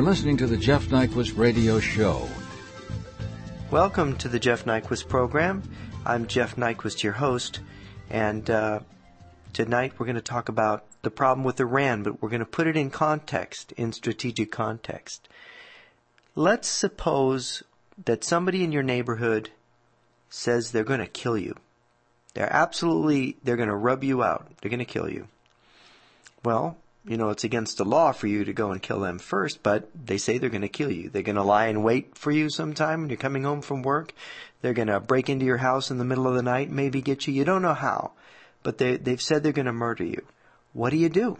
for listening to the Jeff Nyquist Radio Show. Welcome to the Jeff Nyquist program. I'm Jeff Nyquist, your host, and uh, tonight we're going to talk about the problem with Iran, but we're going to put it in context, in strategic context. Let's suppose that somebody in your neighborhood says they're going to kill you. They're absolutely, they're going to rub you out. They're going to kill you. Well, you know, it's against the law for you to go and kill them first, but they say they're going to kill you. They're going to lie in wait for you sometime when you're coming home from work. They're going to break into your house in the middle of the night, maybe get you. You don't know how, but they, they've said they're going to murder you. What do you do?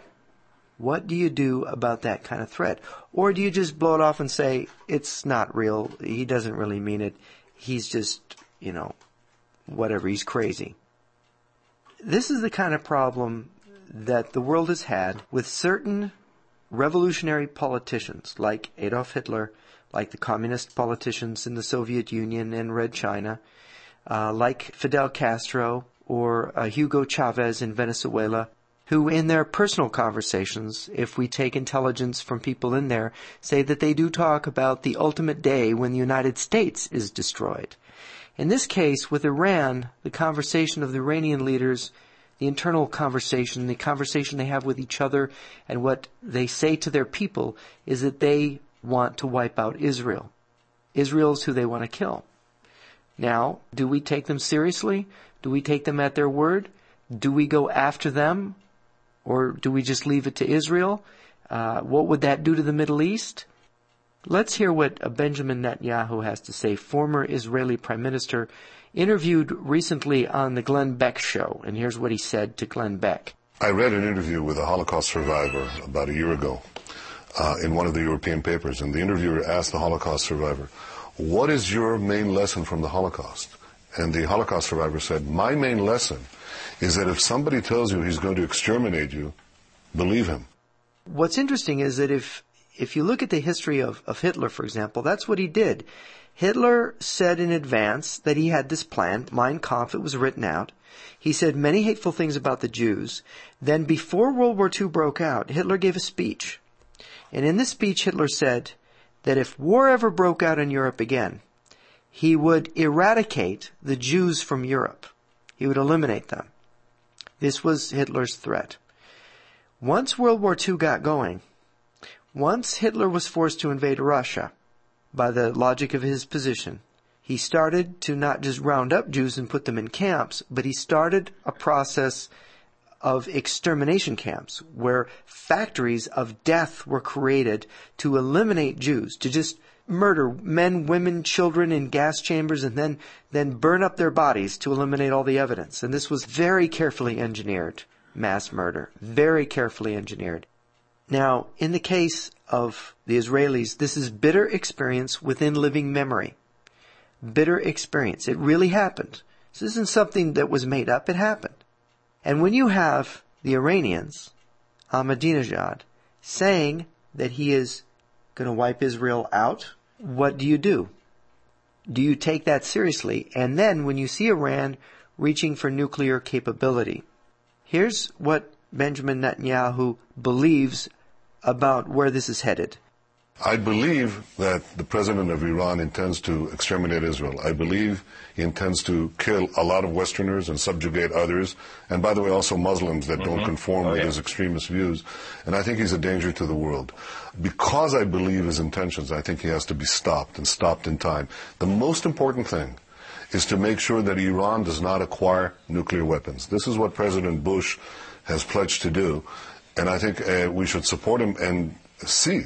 What do you do about that kind of threat? Or do you just blow it off and say, it's not real. He doesn't really mean it. He's just, you know, whatever. He's crazy. This is the kind of problem that the world has had with certain revolutionary politicians like Adolf Hitler, like the communist politicians in the Soviet Union and Red China, uh, like Fidel Castro or uh, Hugo Chavez in Venezuela, who in their personal conversations, if we take intelligence from people in there, say that they do talk about the ultimate day when the United States is destroyed. In this case, with Iran, the conversation of the Iranian leaders the internal conversation, the conversation they have with each other, and what they say to their people is that they want to wipe out Israel. Israel's who they want to kill. Now, do we take them seriously? Do we take them at their word? Do we go after them? Or do we just leave it to Israel? Uh, what would that do to the Middle East? Let's hear what Benjamin Netanyahu has to say, former Israeli Prime Minister interviewed recently on the Glenn Beck show, and here's what he said to Glenn Beck. I read an interview with a Holocaust survivor about a year ago uh, in one of the European papers, and the interviewer asked the Holocaust survivor, What is your main lesson from the Holocaust? And the Holocaust survivor said, My main lesson is that if somebody tells you he's going to exterminate you, believe him. What's interesting is that if if you look at the history of, of Hitler, for example, that's what he did. Hitler said in advance that he had this plan, Mein Kampf, it was written out. He said many hateful things about the Jews. Then before World War II broke out, Hitler gave a speech. And in this speech, Hitler said that if war ever broke out in Europe again, he would eradicate the Jews from Europe. He would eliminate them. This was Hitler's threat. Once World War II got going, once Hitler was forced to invade Russia, by the logic of his position. He started to not just round up Jews and put them in camps, but he started a process of extermination camps where factories of death were created to eliminate Jews, to just murder men, women, children in gas chambers and then, then burn up their bodies to eliminate all the evidence. And this was very carefully engineered mass murder. Very carefully engineered. Now, in the case of the Israelis, this is bitter experience within living memory. Bitter experience. It really happened. This isn't something that was made up, it happened. And when you have the Iranians, Ahmadinejad, saying that he is going to wipe Israel out, what do you do? Do you take that seriously? And then when you see Iran reaching for nuclear capability, here's what Benjamin Netanyahu believes about where this is headed? I believe that the president of Iran intends to exterminate Israel. I believe he intends to kill a lot of Westerners and subjugate others, and by the way, also Muslims that mm-hmm. don't conform oh, with yeah. his extremist views. And I think he's a danger to the world. Because I believe his intentions, I think he has to be stopped and stopped in time. The most important thing is to make sure that Iran does not acquire nuclear weapons. This is what President Bush has pledged to do. And I think uh, we should support him and see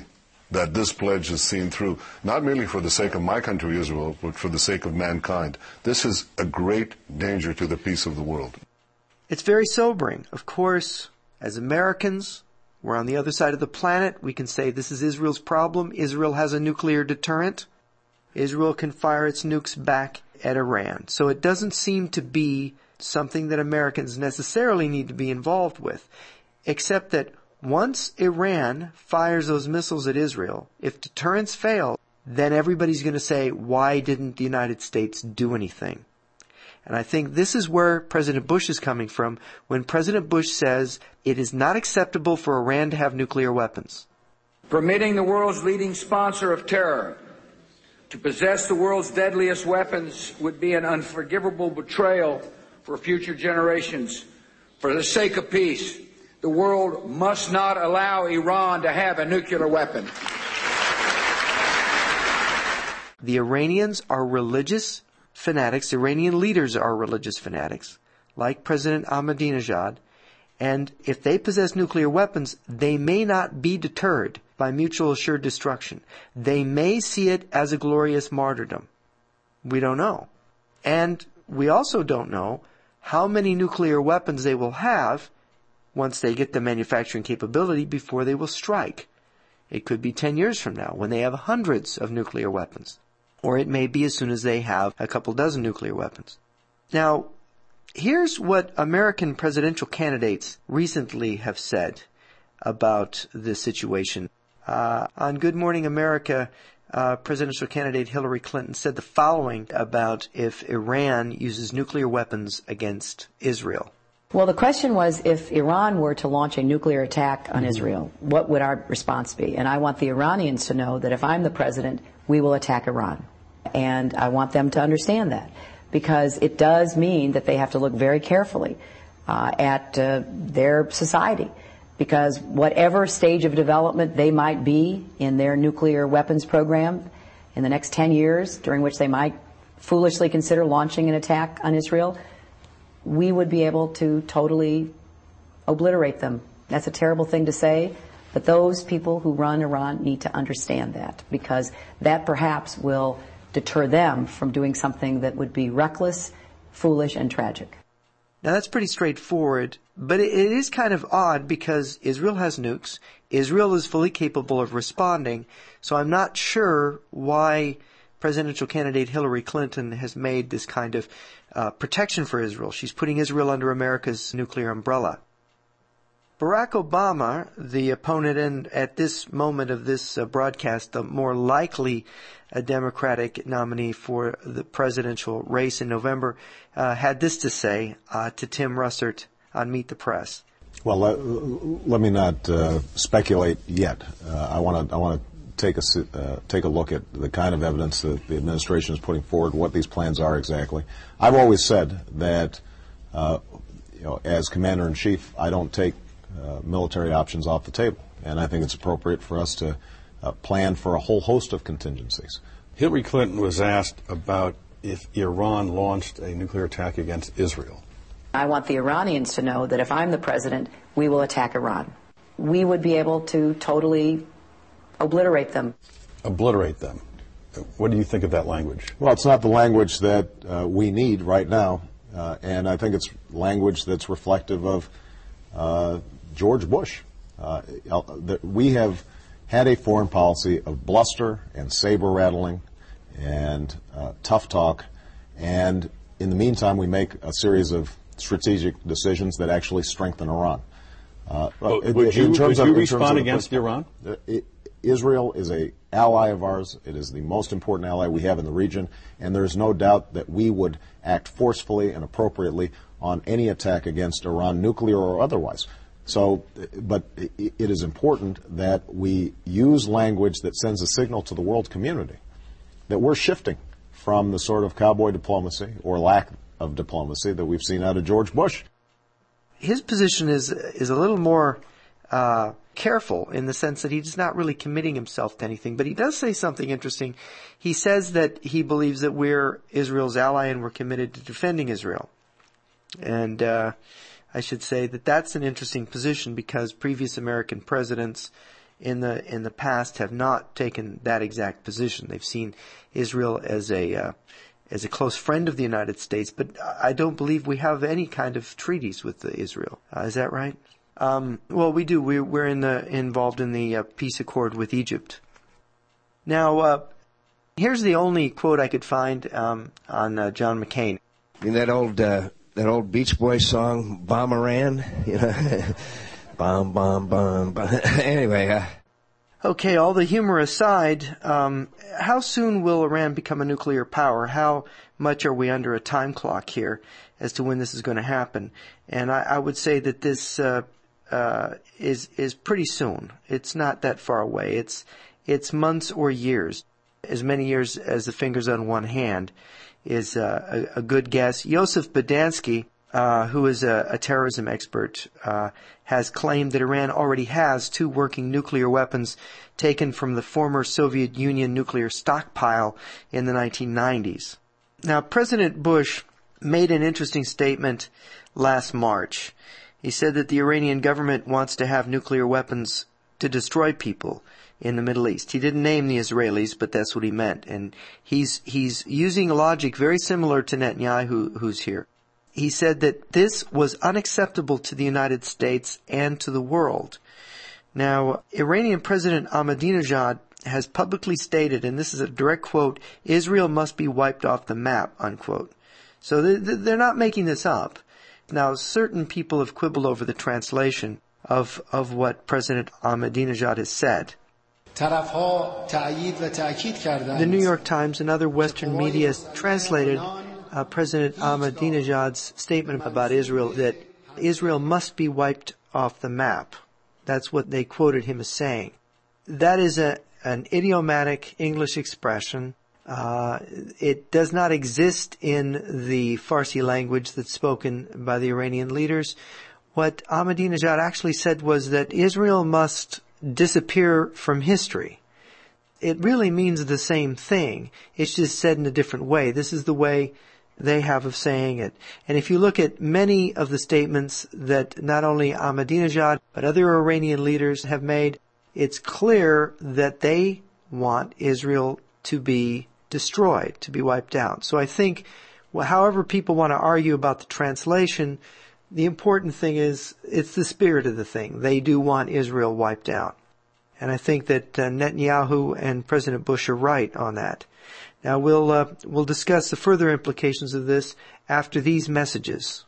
that this pledge is seen through, not merely for the sake of my country, Israel, but for the sake of mankind. This is a great danger to the peace of the world. It's very sobering. Of course, as Americans, we're on the other side of the planet. We can say this is Israel's problem. Israel has a nuclear deterrent. Israel can fire its nukes back at Iran. So it doesn't seem to be something that Americans necessarily need to be involved with except that once Iran fires those missiles at Israel, if deterrence fails, then everybody's going to say, why didn't the United States do anything? And I think this is where President Bush is coming from when President Bush says it is not acceptable for Iran to have nuclear weapons. Permitting the world's leading sponsor of terror to possess the world's deadliest weapons would be an unforgivable betrayal for future generations. For the sake of peace, the world must not allow Iran to have a nuclear weapon. The Iranians are religious fanatics. Iranian leaders are religious fanatics, like President Ahmadinejad. And if they possess nuclear weapons, they may not be deterred by mutual assured destruction. They may see it as a glorious martyrdom. We don't know. And we also don't know how many nuclear weapons they will have once they get the manufacturing capability before they will strike. It could be 10 years from now when they have hundreds of nuclear weapons. Or it may be as soon as they have a couple dozen nuclear weapons. Now, here's what American presidential candidates recently have said about this situation. Uh, on Good Morning America, uh, presidential candidate Hillary Clinton said the following about if Iran uses nuclear weapons against Israel. Well, the question was if Iran were to launch a nuclear attack on Israel, what would our response be? And I want the Iranians to know that if I'm the president, we will attack Iran. And I want them to understand that because it does mean that they have to look very carefully uh, at uh, their society because whatever stage of development they might be in their nuclear weapons program in the next 10 years, during which they might foolishly consider launching an attack on Israel, we would be able to totally obliterate them. That's a terrible thing to say, but those people who run Iran need to understand that because that perhaps will deter them from doing something that would be reckless, foolish, and tragic. Now that's pretty straightforward, but it is kind of odd because Israel has nukes. Israel is fully capable of responding, so I'm not sure why presidential candidate Hillary Clinton has made this kind of uh, protection for Israel. She's putting Israel under America's nuclear umbrella. Barack Obama, the opponent and at this moment of this uh, broadcast, the more likely a Democratic nominee for the presidential race in November, uh, had this to say uh, to Tim Russert on Meet the Press. Well, let, let me not uh, speculate yet. Uh, I want to I want to take a uh, take a look at the kind of evidence that the administration is putting forward, what these plans are exactly. I've always said that, you know, as commander in chief, I don't take uh, military options off the table. And I think it's appropriate for us to uh, plan for a whole host of contingencies. Hillary Clinton was asked about if Iran launched a nuclear attack against Israel. I want the Iranians to know that if I'm the president, we will attack Iran. We would be able to totally obliterate them. Obliterate them. What do you think of that language? Well, it's not the language that uh, we need right now. Uh, and I think it's language that's reflective of uh, George Bush. Uh, we have had a foreign policy of bluster and saber rattling and uh, tough talk, and in the meantime, we make a series of strategic decisions that actually strengthen Iran. Uh, would, would you, would you respond against Iran? Uh, it, Israel is a ally of ours. It is the most important ally we have in the region, and there is no doubt that we would act forcefully and appropriately on any attack against Iran, nuclear or otherwise. So, but it is important that we use language that sends a signal to the world community that we're shifting from the sort of cowboy diplomacy or lack of diplomacy that we've seen out of George Bush. His position is is a little more uh, careful in the sense that he's not really committing himself to anything, but he does say something interesting. He says that he believes that we're Israel's ally and we're committed to defending Israel, and. Uh, I should say that that's an interesting position because previous American presidents in the in the past have not taken that exact position. They've seen Israel as a uh, as a close friend of the United States, but I don't believe we have any kind of treaties with Israel. Uh, is that right? Um, well, we do. We're, we're in the, involved in the uh, peace accord with Egypt. Now, uh, here's the only quote I could find um, on uh, John McCain. In that old uh, that old Beach Boys song, Bomberan, you know, bomb, bomb, bomb, bomb. anyway. Uh, Okay, all the humor aside, um, how soon will Iran become a nuclear power? How much are we under a time clock here as to when this is going to happen? And I, I would say that this uh, uh, is is pretty soon. It's not that far away. It's it's months or years, as many years as the fingers on one hand, is uh, a, a, good guess. Joseph Bodansky, uh, who is a, a terrorism expert, uh, has claimed that Iran already has two working nuclear weapons taken from the former Soviet Union nuclear stockpile in the 1990s. Now, President Bush made an interesting statement last March. He said that the Iranian government wants to have nuclear weapons to destroy people in the Middle East. He didn't name the Israelis, but that's what he meant. And he's, he's using a logic very similar to Netanyahu who's here. He said that this was unacceptable to the United States and to the world. Now, Iranian President Ahmadinejad has publicly stated, and this is a direct quote, Israel must be wiped off the map, unquote. So they're not making this up. Now, certain people have quibbled over the translation of, of what President Ahmadinejad has said. The New York Times and other Western media translated uh, President Ahmadinejad's statement about Israel that Israel must be wiped off the map. That's what they quoted him as saying. That is a, an idiomatic English expression uh, it does not exist in the Farsi language that's spoken by the Iranian leaders. What Ahmadinejad actually said was that Israel must disappear from history. It really means the same thing. It's just said in a different way. This is the way they have of saying it. And if you look at many of the statements that not only Ahmadinejad but other Iranian leaders have made, it's clear that they want Israel to be destroyed, to be wiped out. So I think, well, however people want to argue about the translation, the important thing is it's the spirit of the thing. They do want Israel wiped out. And I think that uh, Netanyahu and President Bush are right on that. Now we'll uh, we'll discuss the further implications of this after these messages.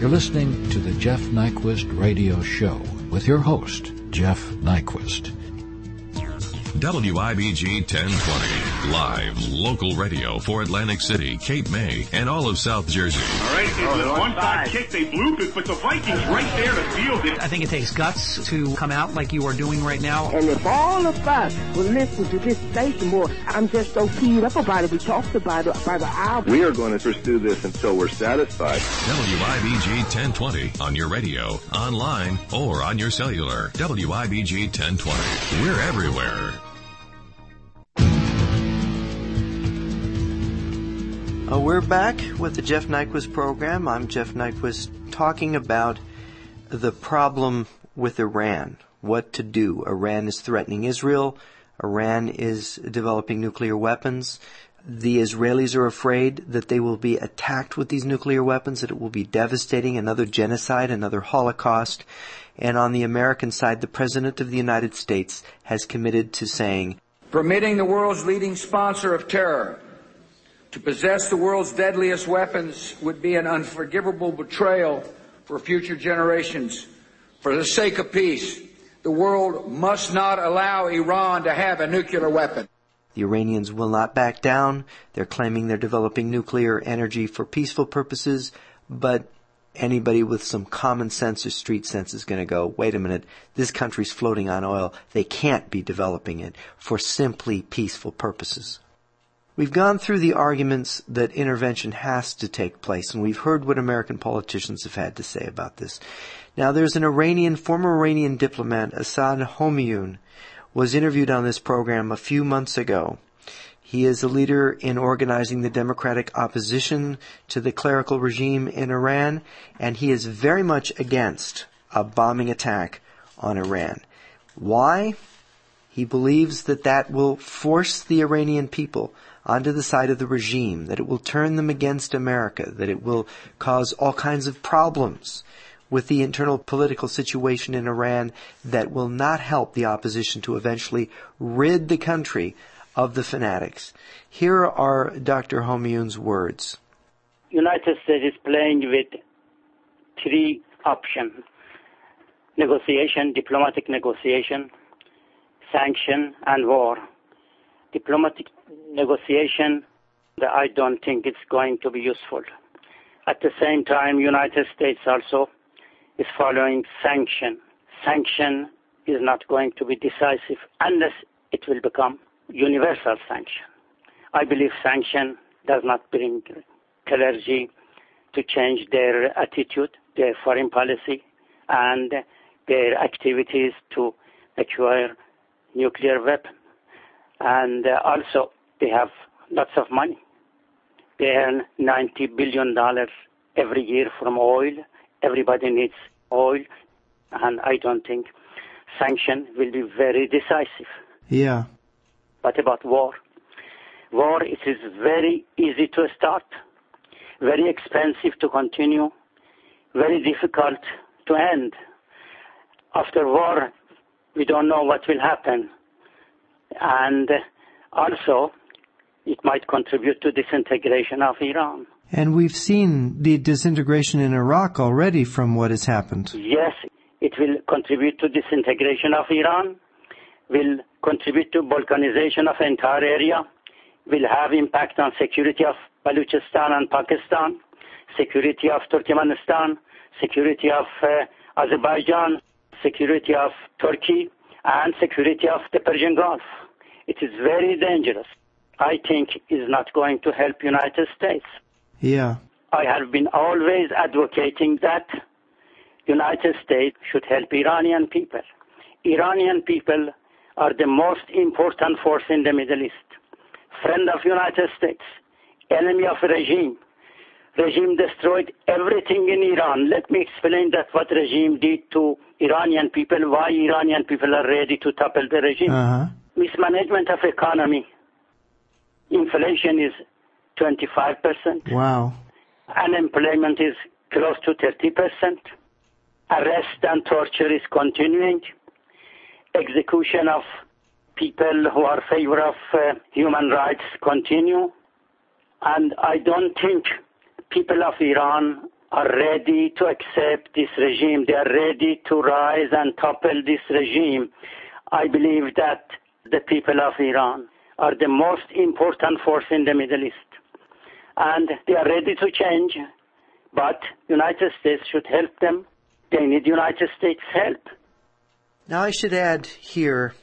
You're listening to the Jeff Nyquist Radio Show with your host Jeff Nyquist. WIBG 1020. Live local radio for Atlantic City, Cape May, and all of South Jersey. All right, it's oh, a one-time kick. They blew it, but the Vikings right there to field it. I think it takes guts to come out like you are doing right now. And if all of us will listen to this station more, I'm just so keyed up about it. We talked about it by the hour. We are going to pursue this until we're satisfied. WIBG 1020 on your radio, online, or on your cellular. WIBG 1020. We're everywhere. Uh, we're back with the Jeff Nyquist program. I'm Jeff Nyquist talking about the problem with Iran. What to do. Iran is threatening Israel. Iran is developing nuclear weapons. The Israelis are afraid that they will be attacked with these nuclear weapons, that it will be devastating, another genocide, another Holocaust. And on the American side, the President of the United States has committed to saying, Permitting the world's leading sponsor of terror to possess the world's deadliest weapons would be an unforgivable betrayal for future generations. For the sake of peace, the world must not allow Iran to have a nuclear weapon. The Iranians will not back down. They're claiming they're developing nuclear energy for peaceful purposes, but anybody with some common sense or street sense is going to go, wait a minute, this country's floating on oil. They can't be developing it for simply peaceful purposes. We've gone through the arguments that intervention has to take place, and we've heard what American politicians have had to say about this. Now, there's an Iranian, former Iranian diplomat, Assad Homayoun, was interviewed on this program a few months ago. He is a leader in organizing the democratic opposition to the clerical regime in Iran, and he is very much against a bombing attack on Iran. Why? He believes that that will force the Iranian people onto the side of the regime, that it will turn them against America, that it will cause all kinds of problems with the internal political situation in Iran that will not help the opposition to eventually rid the country of the fanatics. Here are Dr. Homayoun's words. United States is playing with three options. Negotiation, diplomatic negotiation, sanction, and war. Diplomatic negotiation, I don't think it's going to be useful. At the same time, United States also is following sanction. Sanction is not going to be decisive unless it will become universal sanction. I believe sanction does not bring clergy to change their attitude, their foreign policy, and their activities to acquire nuclear weapons. And uh, also, they have lots of money. They earn $90 billion every year from oil. Everybody needs oil, and I don't think sanction will be very decisive. Yeah. But about war? War, it is very easy to start, very expensive to continue, very difficult to end. After war, we don't know what will happen. And also, it might contribute to disintegration of Iran. And we've seen the disintegration in Iraq already from what has happened. Yes, it will contribute to disintegration of Iran, will contribute to balkanization of entire area, will have impact on security of Balochistan and Pakistan, security of Turkmenistan, security of uh, Azerbaijan, security of Turkey, and security of the Persian Gulf. It is very dangerous. I think is not going to help United States. Yeah. I have been always advocating that United States should help Iranian people. Iranian people are the most important force in the Middle East. Friend of United States, enemy of regime. Regime destroyed everything in Iran. Let me explain that what regime did to Iranian people, why Iranian people are ready to topple the regime. Uh-huh. Mismanagement of economy. Inflation is 25%. Wow. Unemployment is close to 30%. Arrest and torture is continuing. Execution of people who are favor of uh, human rights continue. And I don't think people of Iran are ready to accept this regime. They are ready to rise and topple this regime. I believe that the people of Iran are the most important force in the Middle East. And they are ready to change, but United States should help them. They need United States help. Now I should add here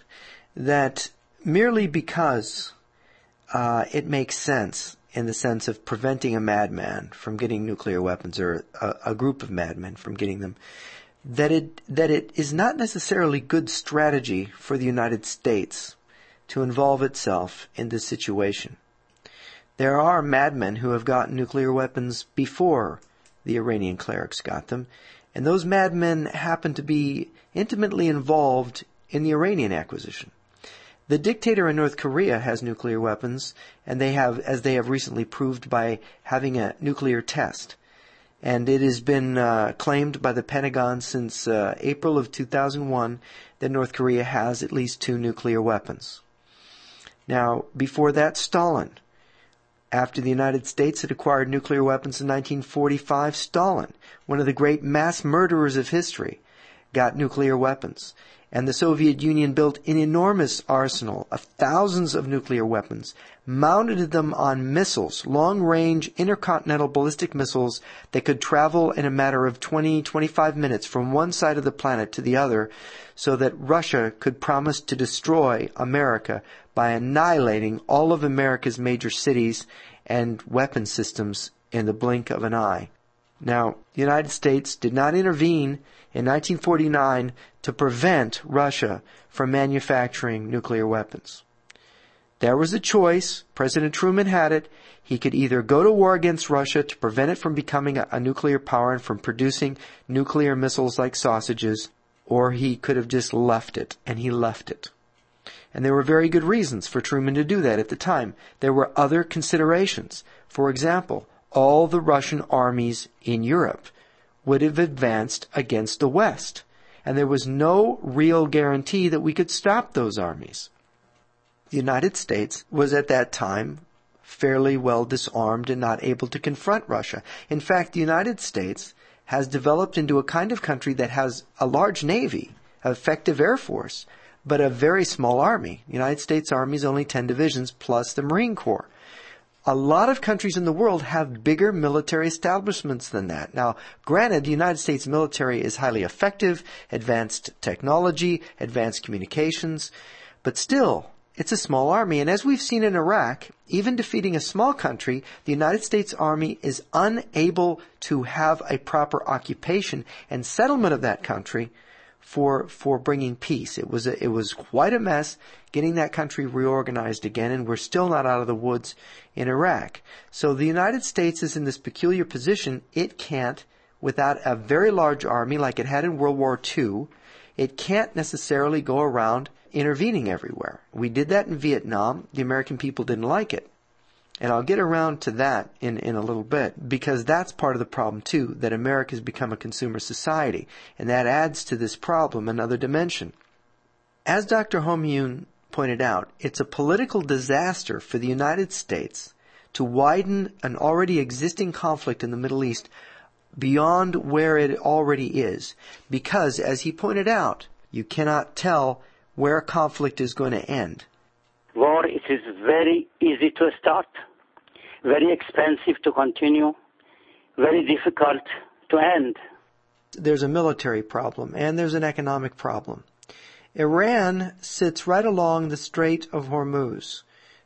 that merely because uh, it makes sense in the sense of preventing a madman from getting nuclear weapons or a, a group of madmen from getting them, that it that it is not necessarily good strategy for the United States to involve itself in this situation. There are madmen who have gotten nuclear weapons before the Iranian clerics got them, and those madmen happen to be intimately involved in the Iranian acquisition. The dictator in North Korea has nuclear weapons, and they have, as they have recently proved by having a nuclear test. And it has been uh, claimed by the Pentagon since uh, April of 2001 that North Korea has at least two nuclear weapons. Now, before that, Stalin. After the United States had acquired nuclear weapons in 1945, Stalin, one of the great mass murderers of history, got nuclear weapons. And the Soviet Union built an enormous arsenal of thousands of nuclear weapons, mounted them on missiles, long-range intercontinental ballistic missiles that could travel in a matter of 20, 25 minutes from one side of the planet to the other, so that Russia could promise to destroy America by annihilating all of America's major cities and weapon systems in the blink of an eye. Now, the United States did not intervene in 1949 to prevent Russia from manufacturing nuclear weapons. There was a choice. President Truman had it. He could either go to war against Russia to prevent it from becoming a, nuclear power and from producing nuclear missiles like sausages, or he could have just left it, and he left it. And there were very good reasons for Truman to do that at the time. There were other considerations. For example, all the Russian armies in Europe would have advanced against the West. And there was no real guarantee that we could stop those armies. The United States was at that time fairly well disarmed and not able to confront Russia. In fact, the United States has developed into a kind of country that has a large navy, effective air force, but a very small army. The United States Army is only 10 divisions plus the Marine Corps. A lot of countries in the world have bigger military establishments than that. Now, granted, the United States military is highly effective, advanced technology, advanced communications, but still, it's a small army. And as we've seen in Iraq, even defeating a small country, the United States Army is unable to have a proper occupation and settlement of that country for for bringing peace. It was a, it was quite a mess getting that country reorganized again, and we're still not out of the woods in Iraq. So the United States is in this peculiar position. It can't, without a very large army like it had in World War II, it can't necessarily go around intervening everywhere. We did that in Vietnam. The American people didn't like it. And I'll get around to that in, in a little bit because that's part of the problem too, that America has become a consumer society. And that adds to this problem another dimension. As Dr. Homayoun pointed out, it's a political disaster for the United States to widen an already existing conflict in the Middle East beyond where it already is. Because, as he pointed out, you cannot tell where a conflict is going to end. War, it is very easy to start, very expensive to continue, very difficult to end. There's a military problem and there's an economic problem. Iran sits right along the Strait of Hormuz.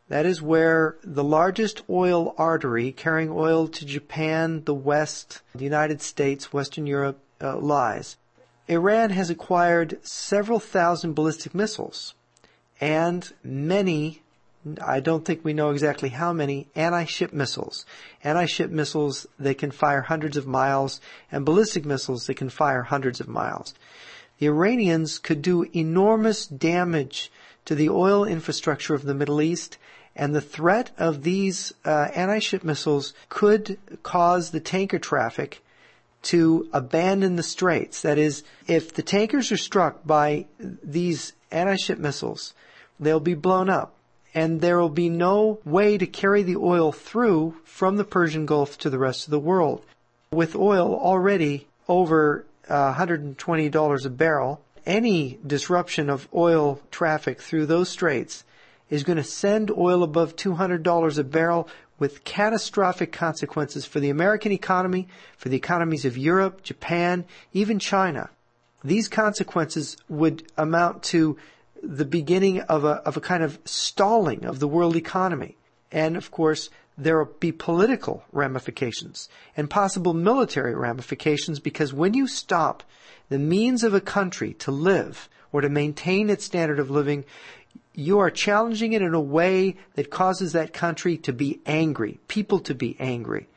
That is where the largest oil artery carrying oil to Japan, the West, the United States, Western Europe uh, lies. Iran has acquired several thousand ballistic missiles and many, I don't think we know exactly how many, anti-ship missiles. Anti-ship missiles, they can fire hundreds of miles, and ballistic missiles, they can fire hundreds of miles. The Iranians could do enormous damage to the oil infrastructure of the Middle East, and the threat of these uh, anti-ship missiles could cause the tanker traffic to abandon the straits. That is, if the tankers are struck by these anti-ship missiles, they'll be blown up. And there will be no way to carry the oil through from the Persian Gulf to the rest of the world. With oil already over uh, $120 a barrel, any disruption of oil traffic through those straits is going to send oil above $200 a barrel with catastrophic consequences for the American economy, for the economies of Europe, Japan, even China. These consequences would amount to the beginning of a, of a kind of stalling of the world economy. And of course, there will be political ramifications and possible military ramifications because when you stop the means of a country to live or to maintain its standard of living, you are challenging it in a way that causes that country to be angry, people to be angry.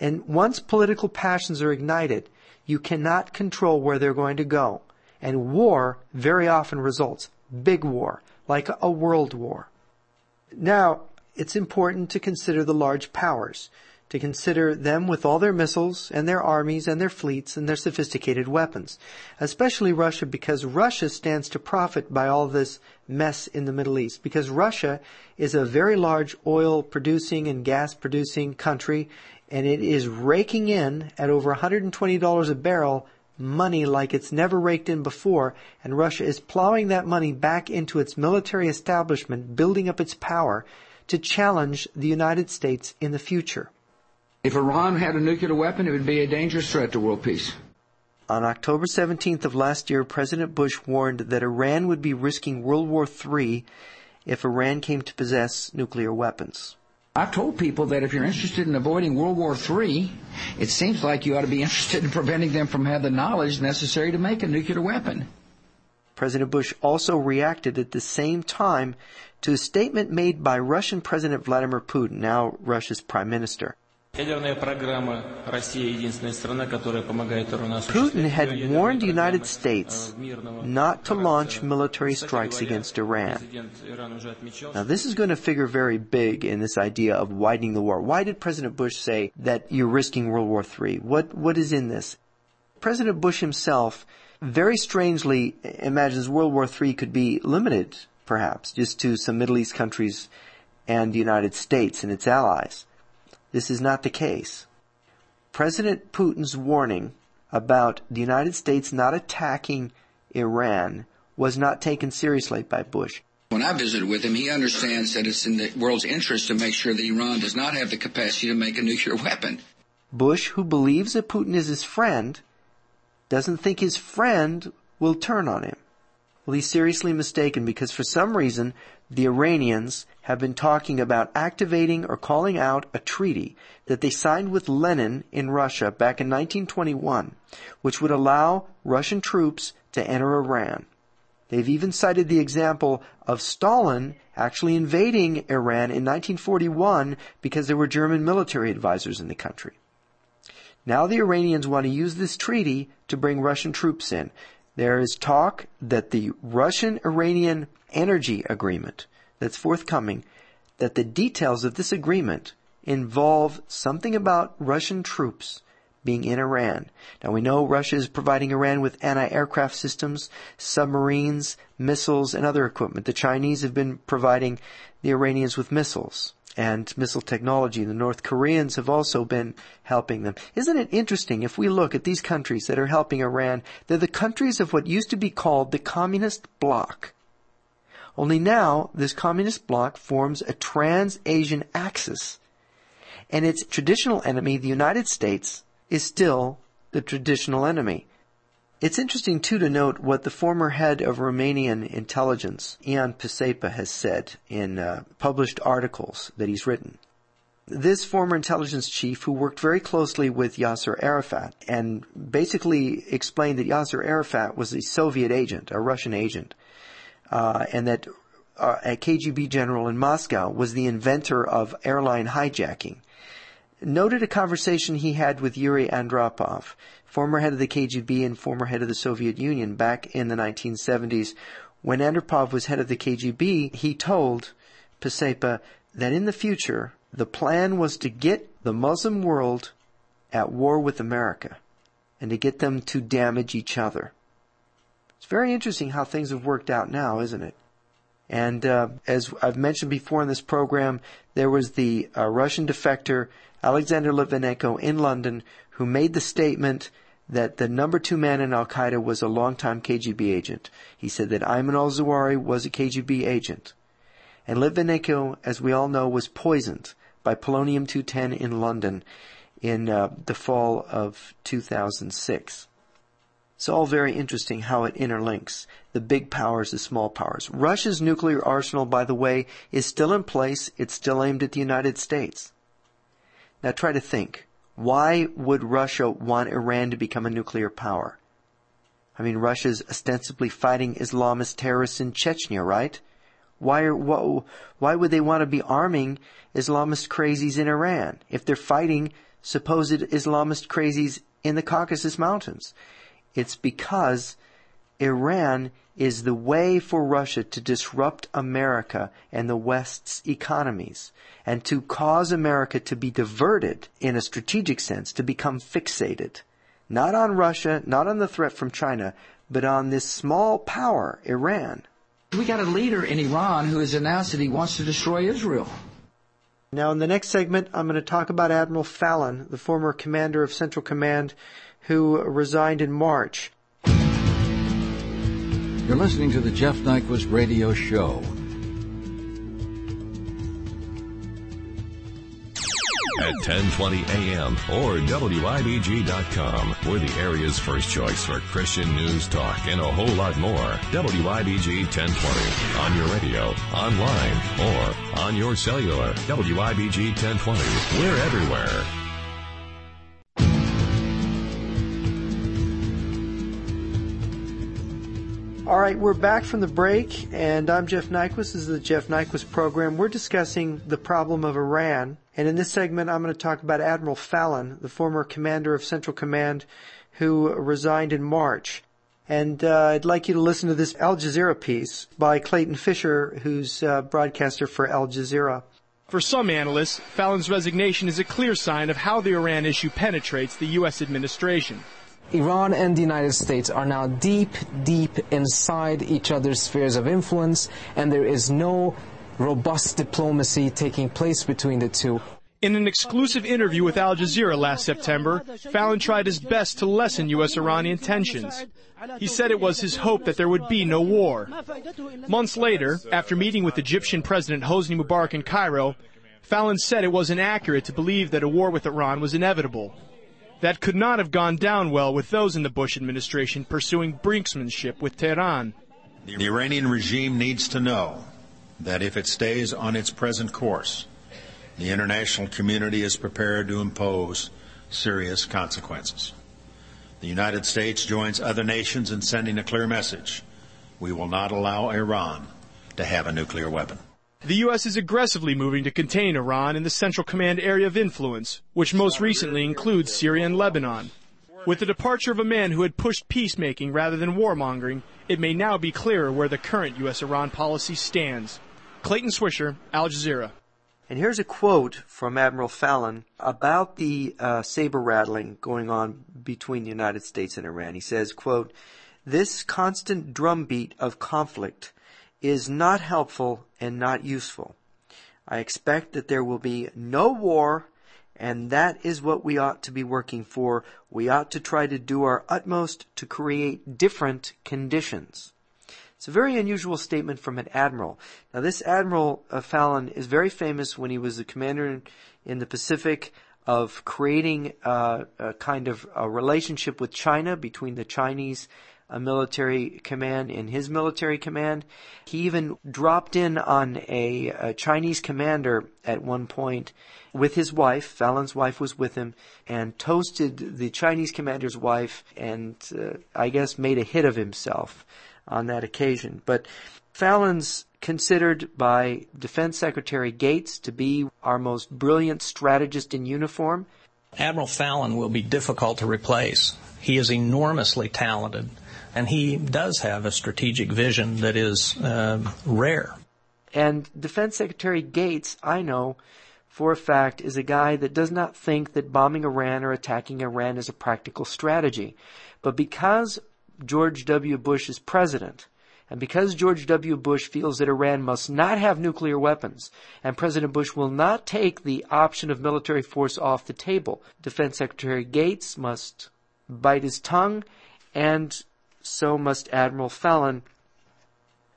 And once political passions are ignited, you cannot control where they're going to go. And war very often results big war, like a world war. Now, it's important to consider the large powers, to consider them with all their missiles and their armies and their fleets and their sophisticated weapons, especially Russia because Russia stands to profit by all this mess in the Middle East because Russia is a very large oil producing and gas producing country and it is raking in at over $120 a barrel money like it's never raked in before, and Russia is plowing that money back into its military establishment, building up its power to challenge the United States in the future. If Iran had a nuclear weapon, it would be a dangerous threat to world peace. On October 17th of last year, President Bush warned that Iran would be risking World War III if Iran came to possess nuclear weapons. I've told people that if you're interested in avoiding World War III, it seems like you ought to be interested in preventing them from having the knowledge necessary to make a nuclear weapon. President Bush also reacted at the same time to a statement made by Russian President Vladimir Putin, now Russia's prime minister. Putin had warned the United States not to launch military strikes against Iran. Now this is going to figure very big in this idea of widening the war. Why did President Bush say that you're risking World War III? What, what is in this? President Bush himself very strangely imagines World War III could be limited, perhaps, just to some Middle East countries and the United States and its allies. This is not the case. President Putin's warning about the United States not attacking Iran was not taken seriously by Bush. When I visited with him, he understands that it's in the world's interest to make sure that Iran does not have the capacity to make a nuclear weapon. Bush, who believes that Putin is his friend, doesn't think his friend will turn on him. Well, he's seriously mistaken because for some reason, the Iranians have been talking about activating or calling out a treaty that they signed with Lenin in Russia back in 1921, which would allow Russian troops to enter Iran. They've even cited the example of Stalin actually invading Iran in 1941 because there were German military advisors in the country. Now the Iranians want to use this treaty to bring Russian troops in. There is talk that the Russian-Iranian energy agreement that's forthcoming, that the details of this agreement involve something about Russian troops being in Iran. Now we know Russia is providing Iran with anti-aircraft systems, submarines, missiles, and other equipment. The Chinese have been providing the Iranians with missiles and missile technology. The North Koreans have also been helping them. Isn't it interesting if we look at these countries that are helping Iran, they're the countries of what used to be called the communist bloc. Only now, this communist bloc forms a trans-Asian axis. And its traditional enemy, the United States, is still the traditional enemy. It's interesting too to note what the former head of Romanian intelligence, Ion Pacepa, has said in uh, published articles that he's written. This former intelligence chief who worked very closely with Yasser Arafat and basically explained that Yasser Arafat was a Soviet agent, a Russian agent, uh, and that uh, a KGB general in Moscow was the inventor of airline hijacking noted a conversation he had with Yuri Andropov, former head of the KGB and former head of the Soviet Union back in the 1970s. When Andropov was head of the KGB, he told Pacepa that in the future, the plan was to get the Muslim world at war with America and to get them to damage each other. It's very interesting how things have worked out now, isn't it? And uh, as I've mentioned before in this program, there was the uh, Russian defector Alexander Litvinenko in London who made the statement that the number two man in Al Qaeda was a longtime KGB agent. He said that Ayman al-Zawahiri was a KGB agent. And Litvinenko, as we all know, was poisoned by polonium-210 in London in uh, the fall of 2006. It's all very interesting how it interlinks the big powers, the small powers. Russia's nuclear arsenal, by the way, is still in place. It's still aimed at the United States. Now try to think. Why would Russia want Iran to become a nuclear power? I mean, Russia's ostensibly fighting Islamist terrorists in Chechnya, right? Why, are, why would they want to be arming Islamist crazies in Iran if they're fighting supposed Islamist crazies in the Caucasus Mountains? It's because Iran is the way for Russia to disrupt America and the West's economies and to cause America to be diverted in a strategic sense, to become fixated. Not on Russia, not on the threat from China, but on this small power, Iran. We got a leader in Iran who has announced that he wants to destroy Israel. Now, in the next segment, I'm going to talk about Admiral Fallon, the former commander of Central Command, who resigned in March. You're listening to the Jeff Nyquist Radio Show. At 1020 AM or WIBG.com. We're the area's first choice for Christian news talk and a whole lot more. WIBG 1020 on your radio, online, or on your cellular. WIBG 1020. We're everywhere. All right, we're back from the break, and I'm Jeff Nyquist. This is the Jeff Nyquist program. We're discussing the problem of Iran, and in this segment, I'm going to talk about Admiral Fallon, the former commander of Central Command, who resigned in March. And uh, I'd like you to listen to this Al Jazeera piece by Clayton Swisher, who's uh, broadcaster for Al Jazeera. For some analysts, Fallon's resignation is a clear sign of how the Iran issue penetrates the U.S. administration. Iran and the United States are now deep, deep inside each other's spheres of influence, and there is no robust diplomacy taking place between the two. In an exclusive interview with Al Jazeera last September, Fallon tried his best to lessen U.S. Iranian tensions. He said it was his hope that there would be no war. Months later, after meeting with Egyptian President Hosni Mubarak in Cairo, Fallon said it was inaccurate to believe that a war with Iran was inevitable. That could not have gone down well with those in the Bush administration pursuing brinksmanship with Tehran. The Iranian regime needs to know that if it stays on its present course, the international community is prepared to impose serious consequences. The United States joins other nations in sending a clear message. We will not allow Iran to have a nuclear weapon. The U.S. is aggressively moving to contain Iran in the Central Command area of influence, which most recently includes Syria and Lebanon. With the departure of a man who had pushed peacemaking rather than warmongering, it may now be clearer where the current U.S. Iran policy stands. Clayton Swisher, Al Jazeera. And here's a quote from Admiral Fallon about the uh, saber rattling going on between the United States and Iran. He says, quote, this constant drumbeat of conflict is not helpful and not useful. I expect that there will be no war, and that is what we ought to be working for. We ought to try to do our utmost to create different conditions. It's a very unusual statement from an admiral. Now, this Admiral uh, Fallon is very famous when he was the commander in, in the Pacific of creating uh, a kind of a relationship with China between the Chinese a military command in his military command. He even dropped in on a, a, Chinese commander at one point with his wife. Fallon's wife was with him and toasted the Chinese commander's wife and uh, I guess made a hit of himself on that occasion. But Fallon's considered by Defense Secretary Gates to be our most brilliant strategist in uniform. Admiral Fallon will be difficult to replace. He is enormously talented and he does have a strategic vision that is uh, rare. And Defense Secretary Gates, I know for a fact, is a guy that does not think that bombing Iran or attacking Iran is a practical strategy. But because George W. Bush is president, and because George W. Bush feels that Iran must not have nuclear weapons, and President Bush will not take the option of military force off the table, Defense Secretary Gates must bite his tongue and so must Admiral Fallon.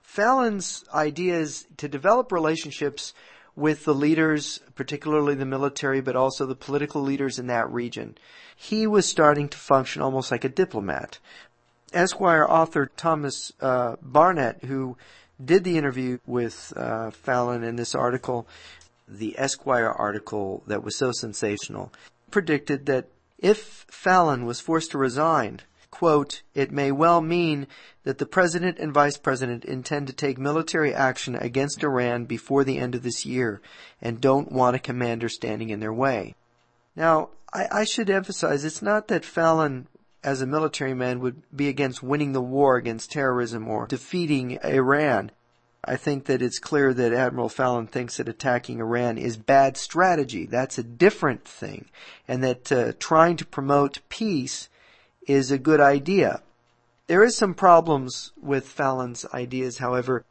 Fallon's idea is to develop relationships with the leaders, particularly the military, but also the political leaders in that region. He was starting to function almost like a diplomat. Esquire author Thomas uh, Barnett, who did the interview with uh, Fallon in this article, the Esquire article that was so sensational, predicted that if Fallon was forced to resign quote, it may well mean that the president and vice president intend to take military action against Iran before the end of this year and don't want a commander standing in their way. Now, I, I should emphasize it's not that Fallon as a military man would be against winning the war against terrorism or defeating Iran. I think that it's clear that Admiral Fallon thinks that attacking Iran is bad strategy. That's a different thing. And that uh, trying to promote peace is a good idea. There is some problems with Fallon's ideas, however.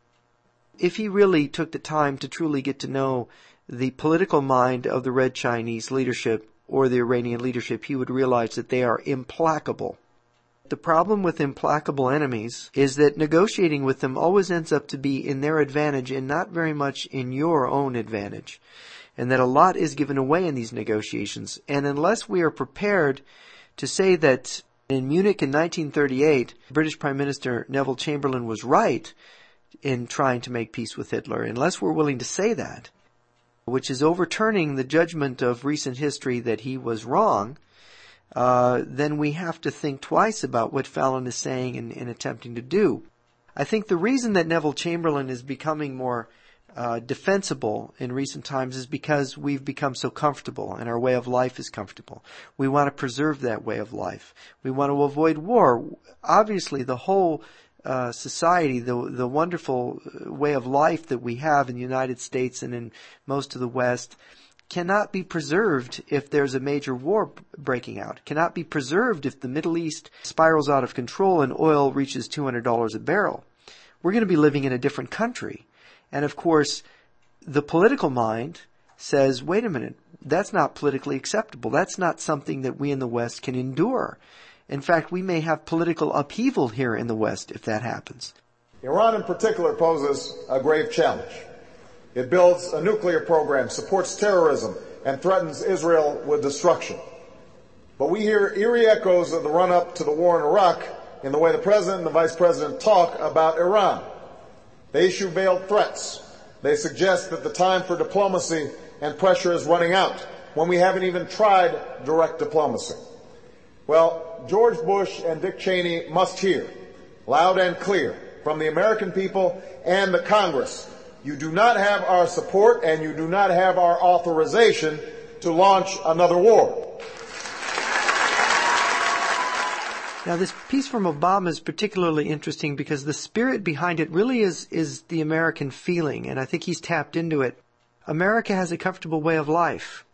If he really took the time to truly get to know the political mind of the Red Chinese leadership or the Iranian leadership, he would realize that they are implacable. The problem with implacable enemies is that negotiating with them always ends up to be in their advantage and not very much in your own advantage. And that a lot is given away in these negotiations. And unless we are prepared to say that in Munich in 1938, British Prime Minister Neville Chamberlain was right in trying to make peace with Hitler, unless we're willing to say that, which is overturning the judgment of recent history that he was wrong, uh, then we have to think twice about what Fallon is saying and, and attempting to do. I think the reason that Neville Chamberlain is becoming more uh, defensible in recent times is because we've become so comfortable and our way of life is comfortable. We want to preserve that way of life. We want to avoid war. Obviously, the whole uh, society, the the wonderful way of life that we have in the United States and in most of the West, cannot be preserved if there's a major war breaking out. Cannot be preserved if the Middle East spirals out of control and oil reaches $200 a barrel. We're going to be living in a different country. And of course, the political mind says, wait a minute, that's not politically acceptable. That's not something that we in the West can endure. In fact, we may have political upheaval here in the West if that happens. Iran in particular poses a grave challenge. It builds a nuclear program, supports terrorism, and threatens Israel with destruction. But we hear eerie echoes of the run up to the war in Iraq in the way the president and the vice president talk about Iran. They issue veiled threats. They suggest that the time for diplomacy and pressure is running out when we haven't even tried direct diplomacy. Well, George Bush and Dick Cheney must hear loud and clear from the American people and the Congress. You do not have our support and you do not have our authorization to launch another war. Now, this piece from Obama is particularly interesting because the spirit behind it really is, is the American feeling, and I think he's tapped into it. America has a comfortable way of life.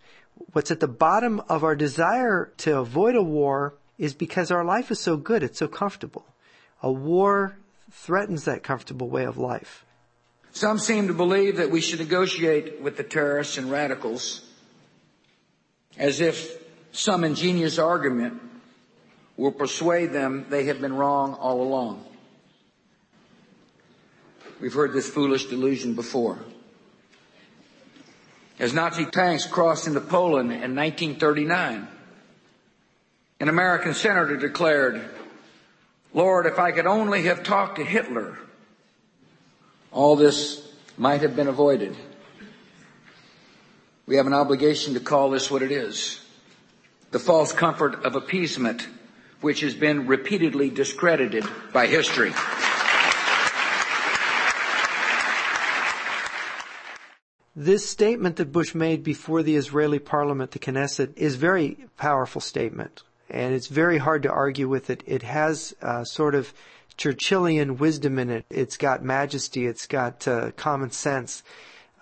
What's at the bottom of our desire to avoid a war is because our life is so good, it's so comfortable. A war threatens that comfortable way of life. Some seem to believe that we should negotiate with the terrorists and radicals as if some ingenious argument will persuade them they have been wrong all along. We've heard this foolish delusion before. As Nazi tanks crossed into Poland in 1939, an American senator declared, Lord, if I could only have talked to Hitler, all this might have been avoided. We have an obligation to call this what it is. The false comfort of appeasement which has been repeatedly discredited by history. This statement that Bush made before the Israeli parliament, the Knesset, is a very powerful statement. And it's very hard to argue with it. It has uh, sort of Churchillian wisdom in it. It's got majesty. It's got uh, common sense.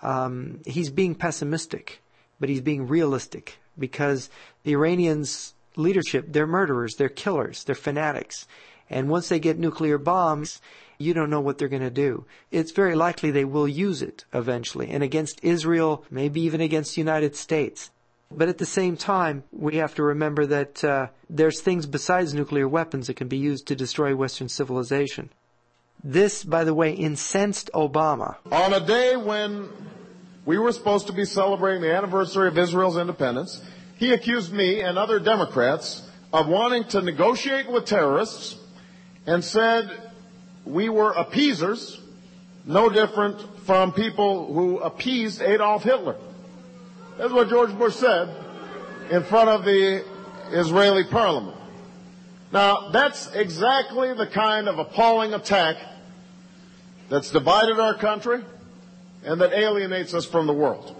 Um, he's being pessimistic, but he's being realistic because the Iranians leadership, they're murderers, they're killers, they're fanatics. And once they get nuclear bombs, you don't know what they're going to do. It's very likely they will use it eventually, and against Israel, maybe even against the United States. But at the same time, we have to remember that uh, there's things besides nuclear weapons that can be used to destroy Western civilization. This, by the way, incensed Obama. On a day when we were supposed to be celebrating the anniversary of Israel's independence, he accused me and other Democrats of wanting to negotiate with terrorists and said we were appeasers, no different from people who appeased Adolf Hitler. That's what George Bush said in front of the Israeli parliament. Now, that's exactly the kind of appalling attack that's divided our country and that alienates us from the world.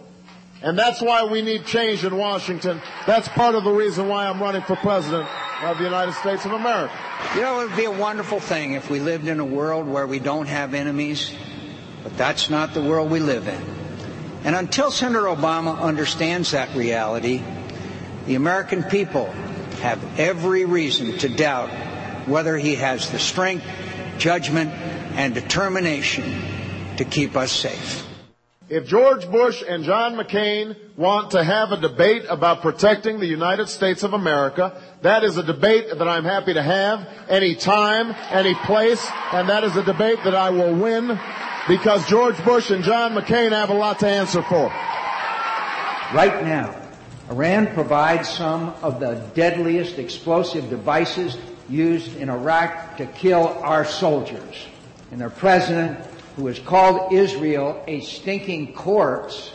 And that's why we need change in Washington. That's part of the reason why I'm running for president of the United States of America. You know, it would be a wonderful thing if we lived in a world where we don't have enemies, but that's not the world we live in. And until Senator Obama understands that reality, the American people have every reason to doubt whether he has the strength, judgment, and determination to keep us safe. If George Bush and John McCain want to have a debate about protecting the United States of America, that is a debate that I'm happy to have any time, any place, and that is a debate that I will win because George Bush and John McCain have a lot to answer for. Right now, Iran provides some of the deadliest explosive devices used in Iraq to kill our soldiers. And their president who has called Israel a stinking corpse,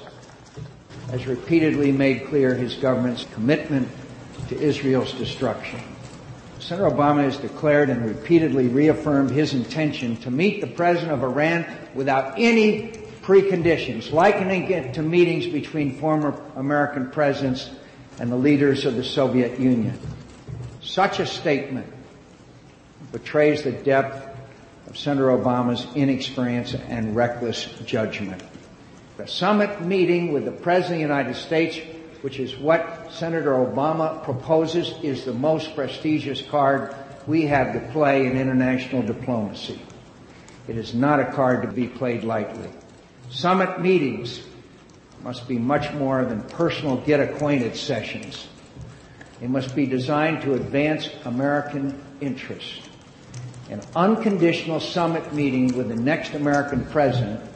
has repeatedly made clear his government's commitment to Israel's destruction. Senator Obama has declared and repeatedly reaffirmed his intention to meet the president of Iran without any preconditions, likening it to meetings between former American presidents and the leaders of the Soviet Union. Such a statement betrays the depth of Senator Obama's inexperience and reckless judgment. The summit meeting with the President of the United States, which is what Senator Obama proposes, is the most prestigious card we have to play in international diplomacy. It is not a card to be played lightly. Summit meetings must be much more than personal get acquainted sessions. They must be designed to advance American interests. An unconditional summit meeting with the next American president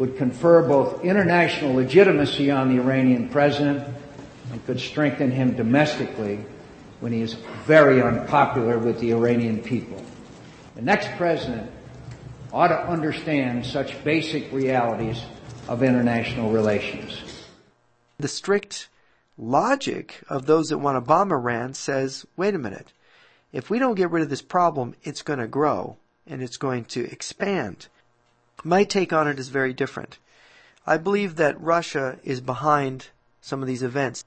would confer both international legitimacy on the Iranian president and could strengthen him domestically when he is very unpopular with the Iranian people. The next president ought to understand such basic realities of international relations. The strict logic of those that want to bomb Iran says, wait a minute, if we don't get rid of this problem, it's going to grow and it's going to expand. My take on it is very different. I believe that Russia is behind some of these events.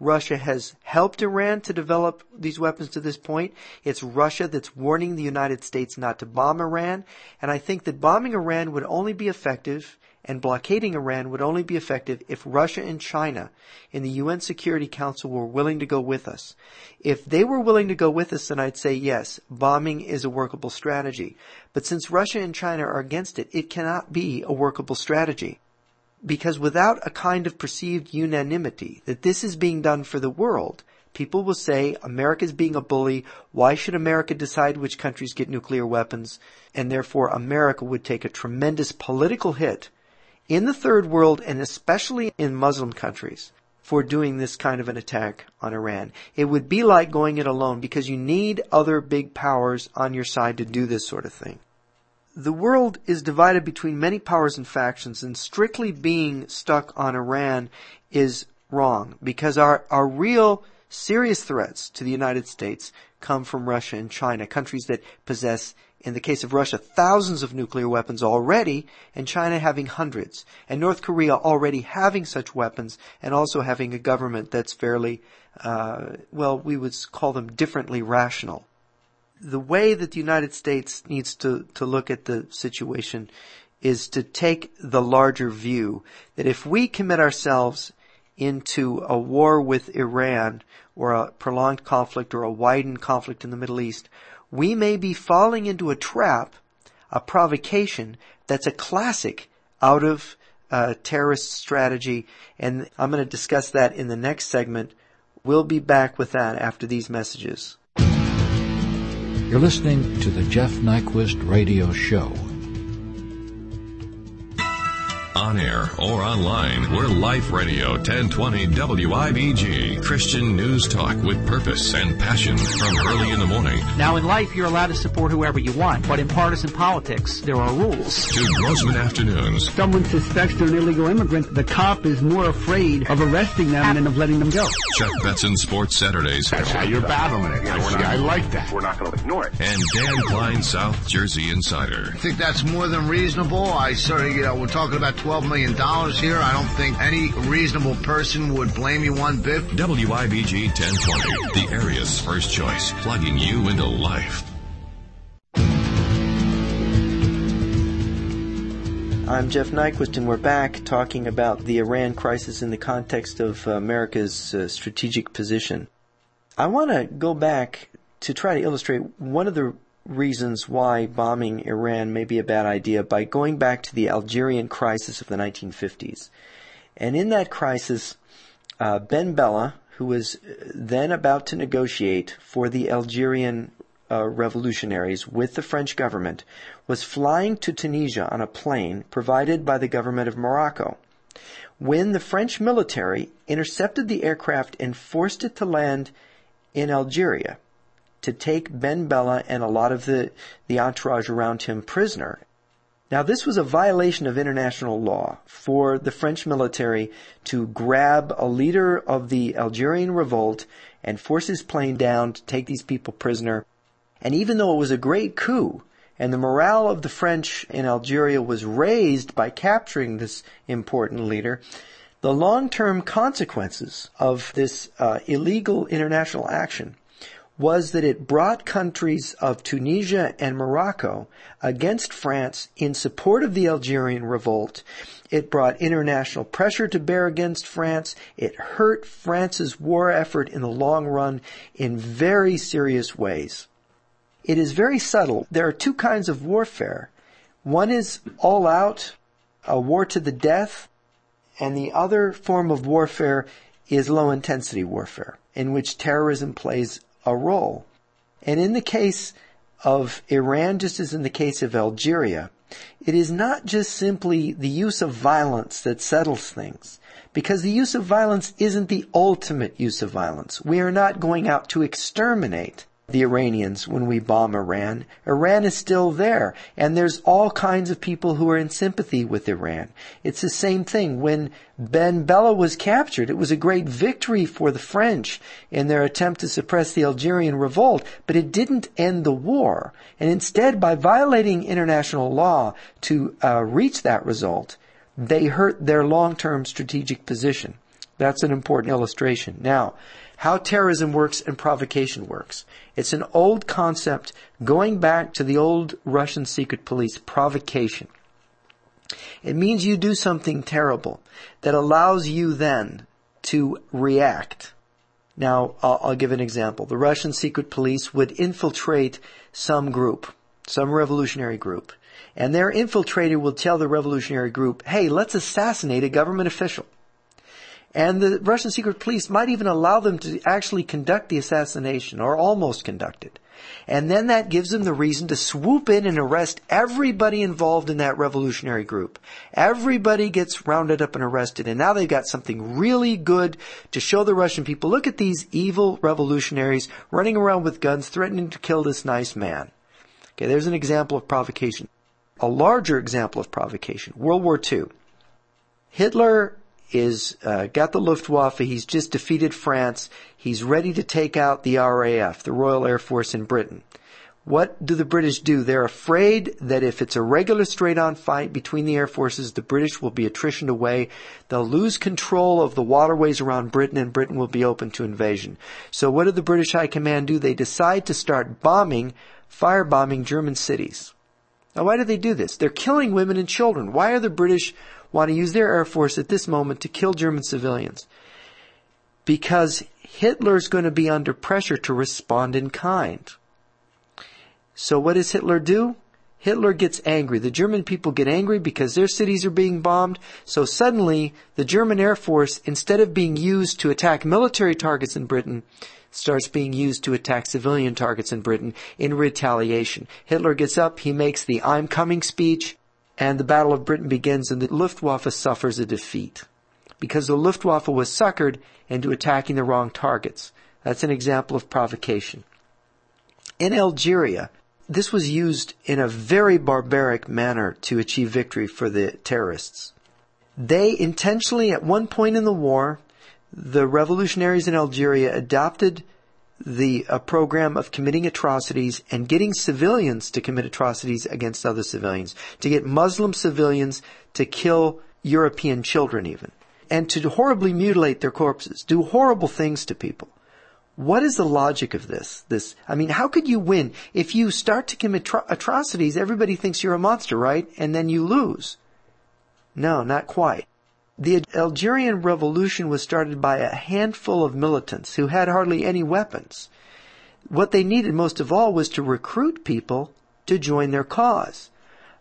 Russia has helped Iran to develop these weapons to this point. It's Russia that's warning the United States not to bomb Iran. And I think that bombing Iran would only be effective and blockading Iran would only be effective if Russia and China in the UN Security Council were willing to go with us. If they were willing to go with us, then I'd say yes, bombing is a workable strategy. But since Russia and China are against it, it cannot be a workable strategy. Because without a kind of perceived unanimity that this is being done for the world, people will say America is being a bully. Why should America decide which countries get nuclear weapons? And therefore America would take a tremendous political hit in the third world and especially in Muslim countries for doing this kind of an attack on Iran. It would be like going it alone because you need other big powers on your side to do this sort of thing. The world is divided between many powers and factions and strictly being stuck on Iran is wrong because our, our real serious threats to the United States come from Russia and China, countries that possess in the case of Russia, thousands of nuclear weapons already, and China having hundreds, and North Korea already having such weapons, and also having a government that's fairly, uh, well, we would call them differently rational. The way that the United States needs to, to look at the situation is to take the larger view that if we commit ourselves into a war with Iran or a prolonged conflict or a widened conflict in the Middle East, we may be falling into a trap, a provocation that's a classic out of uh, terrorist strategy, and I'm going to discuss that in the next segment. We'll be back with that after these messages. You're listening to the Jeff Nyquist Radio Show on air or online. We're Life Radio 1020 WIBG. Christian news talk with purpose and passion from early in the morning. Now in life, you're allowed to support whoever you want, but in partisan politics, there are rules. To Grossman Afternoons. Someone suspects they're an illegal immigrant, the cop is more afraid of arresting them than of letting them go. Chuck Betson Sports Saturdays. That's how you're battling it. I, I like that. We're not going to ignore it. And Dan Klein, South Jersey Insider. I think that's more than reasonable. I certainly, you know, we're talking about 12 million dollars here. I don't think any reasonable person would blame you one bit. WIBG 1020, the area's first choice, plugging you into life. I'm Jeff Nyquist, and we're back talking about the Iran crisis in the context of America's uh, strategic position. I want to go back to try to illustrate one of the reasons why bombing Iran may be a bad idea by going back to the Algerian crisis of the 1950s. And in that crisis, uh, Ben Bella, who was then about to negotiate for the Algerian uh, revolutionaries with the French government, was flying to Tunisia on a plane provided by the government of Morocco. When the French military intercepted the aircraft and forced it to land in Algeria, to take Ben Bella and a lot of the, the entourage around him prisoner. Now this was a violation of international law for the French military to grab a leader of the Algerian revolt and force his plane down to take these people prisoner. And even though it was a great coup and the morale of the French in Algeria was raised by capturing this important leader, the long-term consequences of this uh, illegal international action was that it brought countries of Tunisia and Morocco against France in support of the Algerian revolt. It brought international pressure to bear against France. It hurt France's war effort in the long run in very serious ways. It is very subtle. There are two kinds of warfare. One is all out, a war to the death, And the other form of warfare is low intensity warfare, in which terrorism plays a role. And in the case of Iran, just as in the case of Algeria, it is not just simply the use of violence that settles things, because the use of violence isn't the ultimate use of violence. We are not going out to exterminate the Iranians when we bomb Iran. Iran is still there, and there's all kinds of people who are in sympathy with Iran. It's the same thing. When Ben Bella was captured, it was a great victory for the French in their attempt to suppress the Algerian revolt, but it didn't end the war. And instead, by violating international law to uh, reach that result, they hurt their long-term strategic position. That's an important illustration. Now, how terrorism works and provocation works. It's an old concept going back to the old Russian secret police, provocation. It means you do something terrible that allows you then to react. Now, I'll, I'll, give an example. The Russian secret police would infiltrate some group, some revolutionary group, and their infiltrator will tell the revolutionary group, hey, let's assassinate a government official. And the Russian secret police might even allow them to actually conduct the assassination or almost conduct it. And then that gives them the reason to swoop in and arrest everybody involved in that revolutionary group. Everybody gets rounded up and arrested and now they've got something really good to show the Russian people. Look at these evil revolutionaries running around with guns threatening to kill this nice man. Okay, there's an example of provocation. A larger example of provocation. World War II. Hitler is uh, got the Luftwaffe. He's just defeated France. He's ready to take out the RAF, the Royal Air Force in Britain. What do the British do? They're afraid that if it's a regular straight-on fight between the air forces, the British will be attritioned away. They'll lose control of the waterways around Britain and Britain will be open to invasion. So what do the British High Command do? They decide to start bombing, firebombing German cities. Now why do they do this? They're killing women and children. Why are the British want to use their air force at this moment to kill German civilians. Because Hitler's going to be under pressure to respond in kind. So what does Hitler do? Hitler gets angry. The German people get angry because their cities are being bombed. So suddenly, the German Air Force, instead of being used to attack military targets in Britain, starts being used to attack civilian targets in Britain in retaliation. Hitler gets up, he makes the I'm coming speech, and the Battle of Britain begins and the Luftwaffe suffers a defeat because the Luftwaffe was suckered into attacking the wrong targets. That's an example of provocation. In Algeria, this was used in a very barbaric manner to achieve victory for the terrorists. They intentionally, at one point in the war, the revolutionaries in Algeria adopted the uh, program of committing atrocities and getting civilians to commit atrocities against other civilians, to get Muslim civilians to kill European children even, and to horribly mutilate their corpses, do horrible things to people. What is the logic of this? This, I mean, how could you win if you start to commit tro- atrocities? Everybody thinks you're a monster, right? And then you lose. No, not quite. The Algerian Revolution was started by a handful of militants who had hardly any weapons. What they needed most of all was to recruit people to join their cause.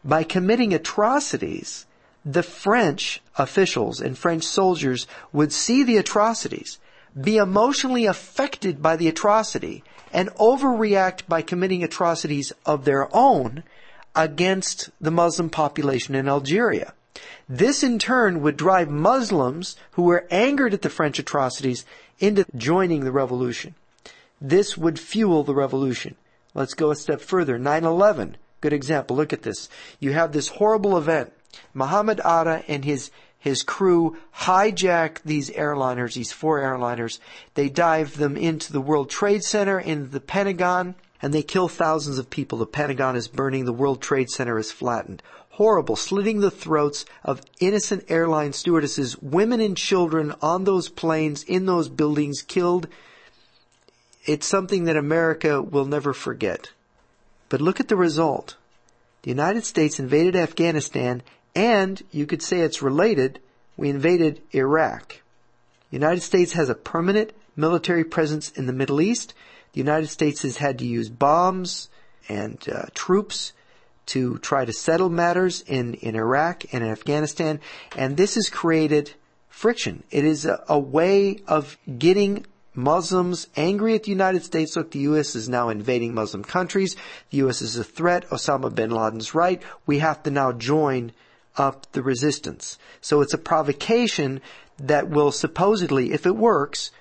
By committing atrocities, the French officials and French soldiers would see the atrocities, be emotionally affected by the atrocity, and overreact by committing atrocities of their own against the Muslim population in Algeria. This in turn would drive Muslims who were angered at the French atrocities into joining the revolution. This would fuel the revolution. Let's go a step further. 9-11, good example. Look at this. You have this horrible event. Muhammad Atta and his his crew hijack these airliners, these four airliners. They dive them into the World Trade Center, into the Pentagon, and they kill thousands of people. The Pentagon is burning. The World Trade Center is flattened horrible, slitting the throats of innocent airline stewardesses, women and children on those planes, in those buildings, killed. It's something that America will never forget. But look at the result. The United States invaded Afghanistan and you could say it's related. We invaded Iraq. The United States has a permanent military presence in the Middle East. The United States has had to use bombs and uh, troops to try to settle matters in, in Iraq and in Afghanistan, and this has created friction. It is a, a way of getting Muslims angry at the United States. Look, the U.S. is now invading Muslim countries. The U.S. is a threat. Osama bin Laden's right. We have to now join up the resistance. So it's a provocation that will supposedly, if it works,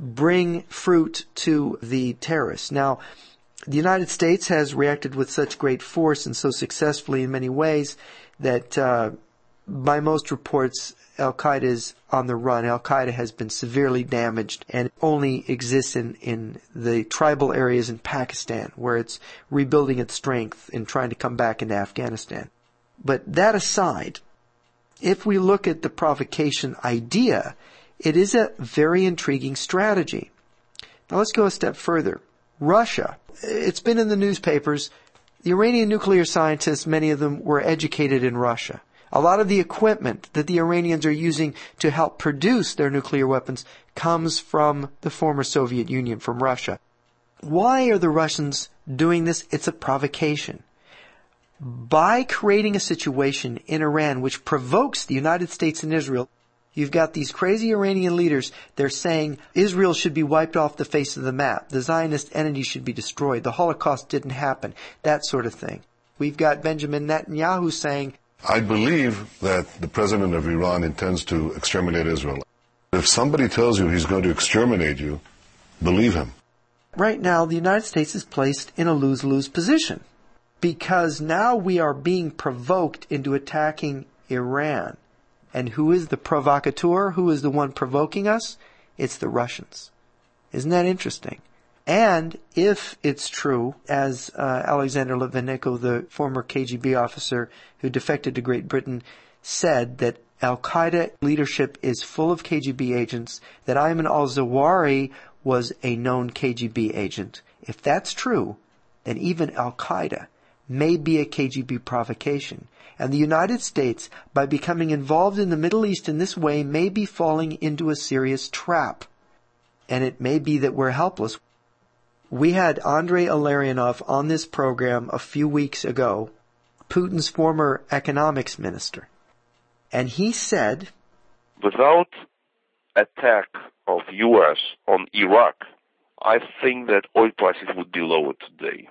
bring fruit to the terrorists. Now, the United States has reacted with such great force and so successfully in many ways that, uh, by most reports, Al Qaeda is on the run. Al Qaeda has been severely damaged and only exists in, in the tribal areas in Pakistan where it's rebuilding its strength and trying to come back into Afghanistan. But that aside, if we look at the provocation idea, it is a very intriguing strategy. Now let's go a step further. Russia. It's been in the newspapers. The Iranian nuclear scientists, many of them were educated in Russia. A lot of the equipment that the Iranians are using to help produce their nuclear weapons comes from the former Soviet Union, from Russia. Why are the Russians doing this? It's a provocation. By creating a situation in Iran which provokes the United States and Israel, You've got these crazy Iranian leaders. They're saying Israel should be wiped off the face of the map. The Zionist entity should be destroyed. The Holocaust didn't happen. That sort of thing. We've got Benjamin Netanyahu saying, I believe that the president of Iran intends to exterminate Israel. If somebody tells you he's going to exterminate you, believe him. Right now, the United States is placed in a lose-lose position because now we are being provoked into attacking Iran. And who is the provocateur? Who is the one provoking us? It's the Russians. Isn't that interesting? And if it's true, as uh, Alexander Litvinenko, the former KGB officer who defected to Great Britain, said that Al Qaeda leadership is full of KGB agents, that Ayman al Zawahiri was a known KGB agent. If that's true, then even Al Qaeda may be a KGB provocation. And the United States, by becoming involved in the Middle East in this way, may be falling into a serious trap. And it may be that we're helpless. We had Andrei Illarionov on this program a few weeks ago, Putin's former economics minister. And he said, Without attack of U.S. on Iraq, I think that oil prices would be lower today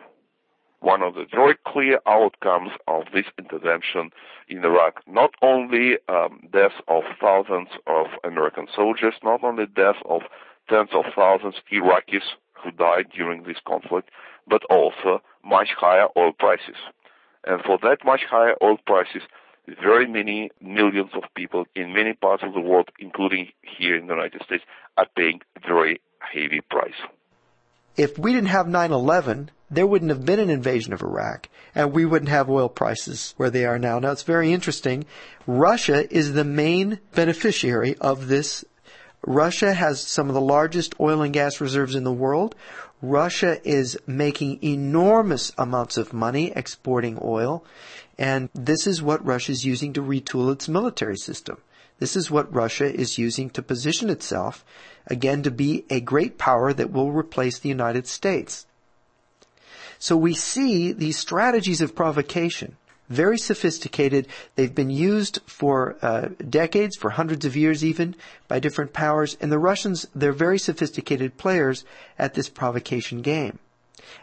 one of the very clear outcomes of this intervention in Iraq. Not only um, deaths of thousands of American soldiers, not only deaths of tens of thousands of Iraqis who died during this conflict, but also much higher oil prices. And for that much higher oil prices, very many millions of people in many parts of the world, including here in the United States, are paying very heavy price. If we didn't have 9-11, there wouldn't have been an invasion of Iraq, and we wouldn't have oil prices where they are now. Now, it's very interesting. Russia is the main beneficiary of this. Russia has some of the largest oil and gas reserves in the world. Russia is making enormous amounts of money exporting oil, and this is what Russia is using to retool its military system. This is what Russia is using to position itself, again, to be a great power that will replace the United States. So we see these strategies of provocation, very sophisticated. They've been used for uh, decades, for hundreds of years even, by different powers. And the Russians, they're very sophisticated players at this provocation game.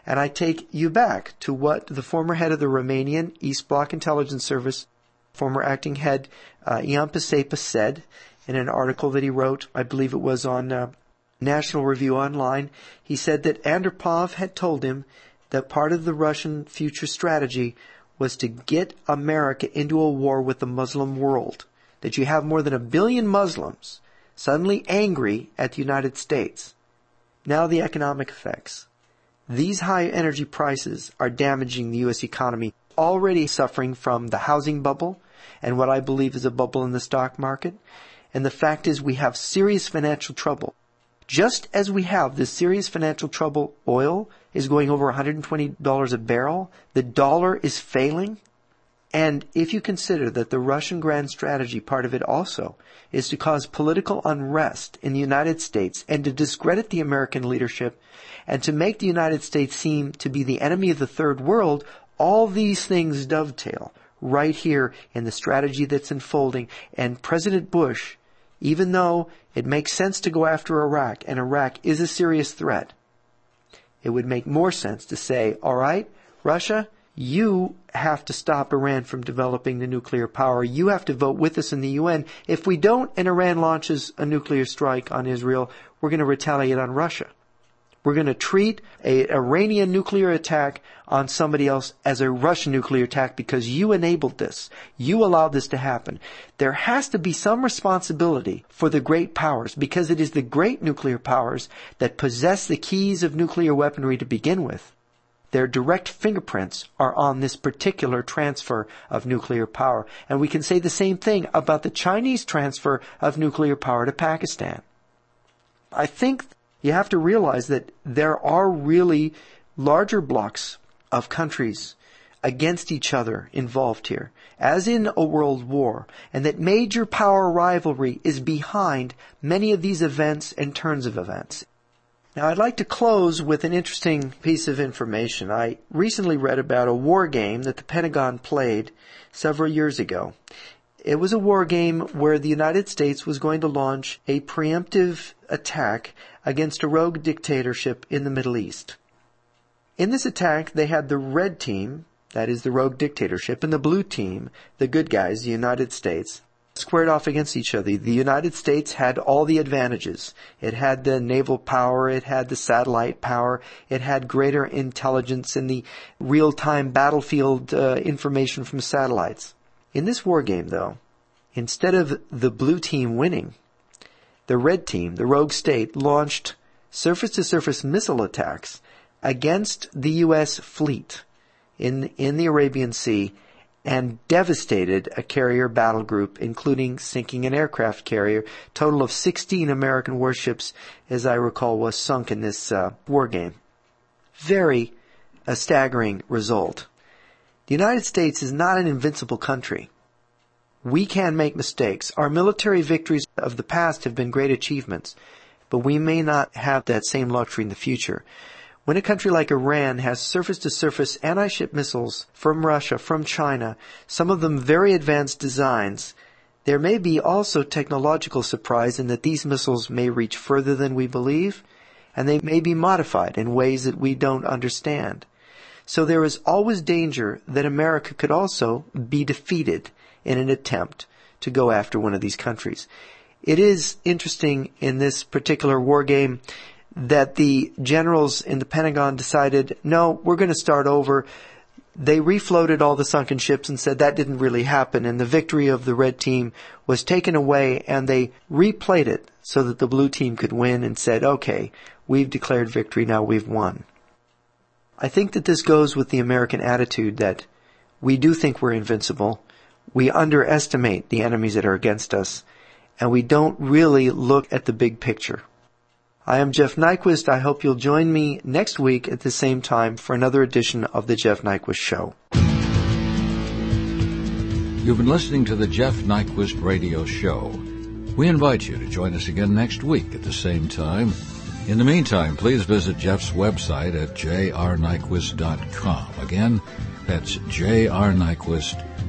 And I take you back to what the former head of the Romanian East Bloc Intelligence Service, former acting head uh, Ian Pacepa said in an article that he wrote, I believe it was on uh, National Review Online. He said that Andropov had told him that part of the Russian future strategy was to get America into a war with the Muslim world. That you have more than a billion Muslims suddenly angry at the United States. Now the economic effects. These high energy prices are damaging the U.S. economy, already suffering from the housing bubble and what I believe is a bubble in the stock market. And the fact is we have serious financial trouble. Just as we have this serious financial trouble, oil is going over $120 a barrel. The dollar is failing. And if you consider that the Russian grand strategy, part of it also, is to cause political unrest in the United States and to discredit the American leadership and to make the United States seem to be the enemy of the third world, All these things dovetail right here in the strategy that's unfolding. And President Bush, even though it makes sense to go after Iraq, and Iraq is a serious threat, it would make more sense to say, all right, Russia, you have to stop Iran from developing the nuclear power. You have to vote with us in the UN. If we don't and Iran launches a nuclear strike on Israel, we're going to retaliate on Russia. We're going to treat a Iranian nuclear attack on somebody else as a Russian nuclear attack because you enabled this. You allowed this to happen. There has to be some responsibility for the great powers because it is the great nuclear powers that possess the keys of nuclear weaponry to begin with. Their direct fingerprints are on this particular transfer of nuclear power. And we can say the same thing about the Chinese transfer of nuclear power to Pakistan. I think you have to realize that there are really larger blocks of countries against each other involved here, as in a world war, and that major power rivalry is behind many of these events and turns of events. Now I'd like to close with an interesting piece of information. I recently read about a war game that the Pentagon played several years ago. It was a war game where the United States was going to launch a preemptive attack against a rogue dictatorship in the Middle East. In this attack, they had the red team, that is the rogue dictatorship, and the blue team, the good guys, the United States, squared off against each other. The United States had all the advantages. It had the naval power, it had the satellite power, it had greater intelligence in the real-time battlefield uh, information from satellites. In this war game, though, instead of the blue team winning, the red team, the rogue state, launched surface-to-surface missile attacks against the U.S. fleet in, in the Arabian Sea and devastated a carrier battle group, including sinking an aircraft carrier. Total of 16 American warships, as I recall, was sunk in this uh, war game. Very a staggering result. The United States is not an invincible country. We can make mistakes. Our military victories of the past have been great achievements, but we may not have that same luxury in the future. When a country like Iran has surface-to-surface anti-ship missiles from Russia, from China, some of them very advanced designs, there may be also technological surprise in that these missiles may reach further than we believe, and they may be modified in ways that we don't understand. So there is always danger that America could also be defeated in an attempt to go after one of these countries. It is interesting in this particular war game that the generals in the Pentagon decided, no, we're going to start over. They refloated all the sunken ships and said that didn't really happen and the victory of the red team was taken away and they replayed it so that the blue team could win and said, okay, we've declared victory, now we've won. I think that this goes with the American attitude that we do think we're invincible we underestimate the enemies that are against us, and we don't really look at the big picture. I am Jeff Nyquist. I hope you'll join me next week at the same time for another edition of the Jeff Nyquist Show. You've been listening to the Jeff Nyquist Radio Show. We invite you to join us again next week at the same time. In the meantime, please visit Jeff's website at jrnyquist.com. Again, that's jrnyquist.com.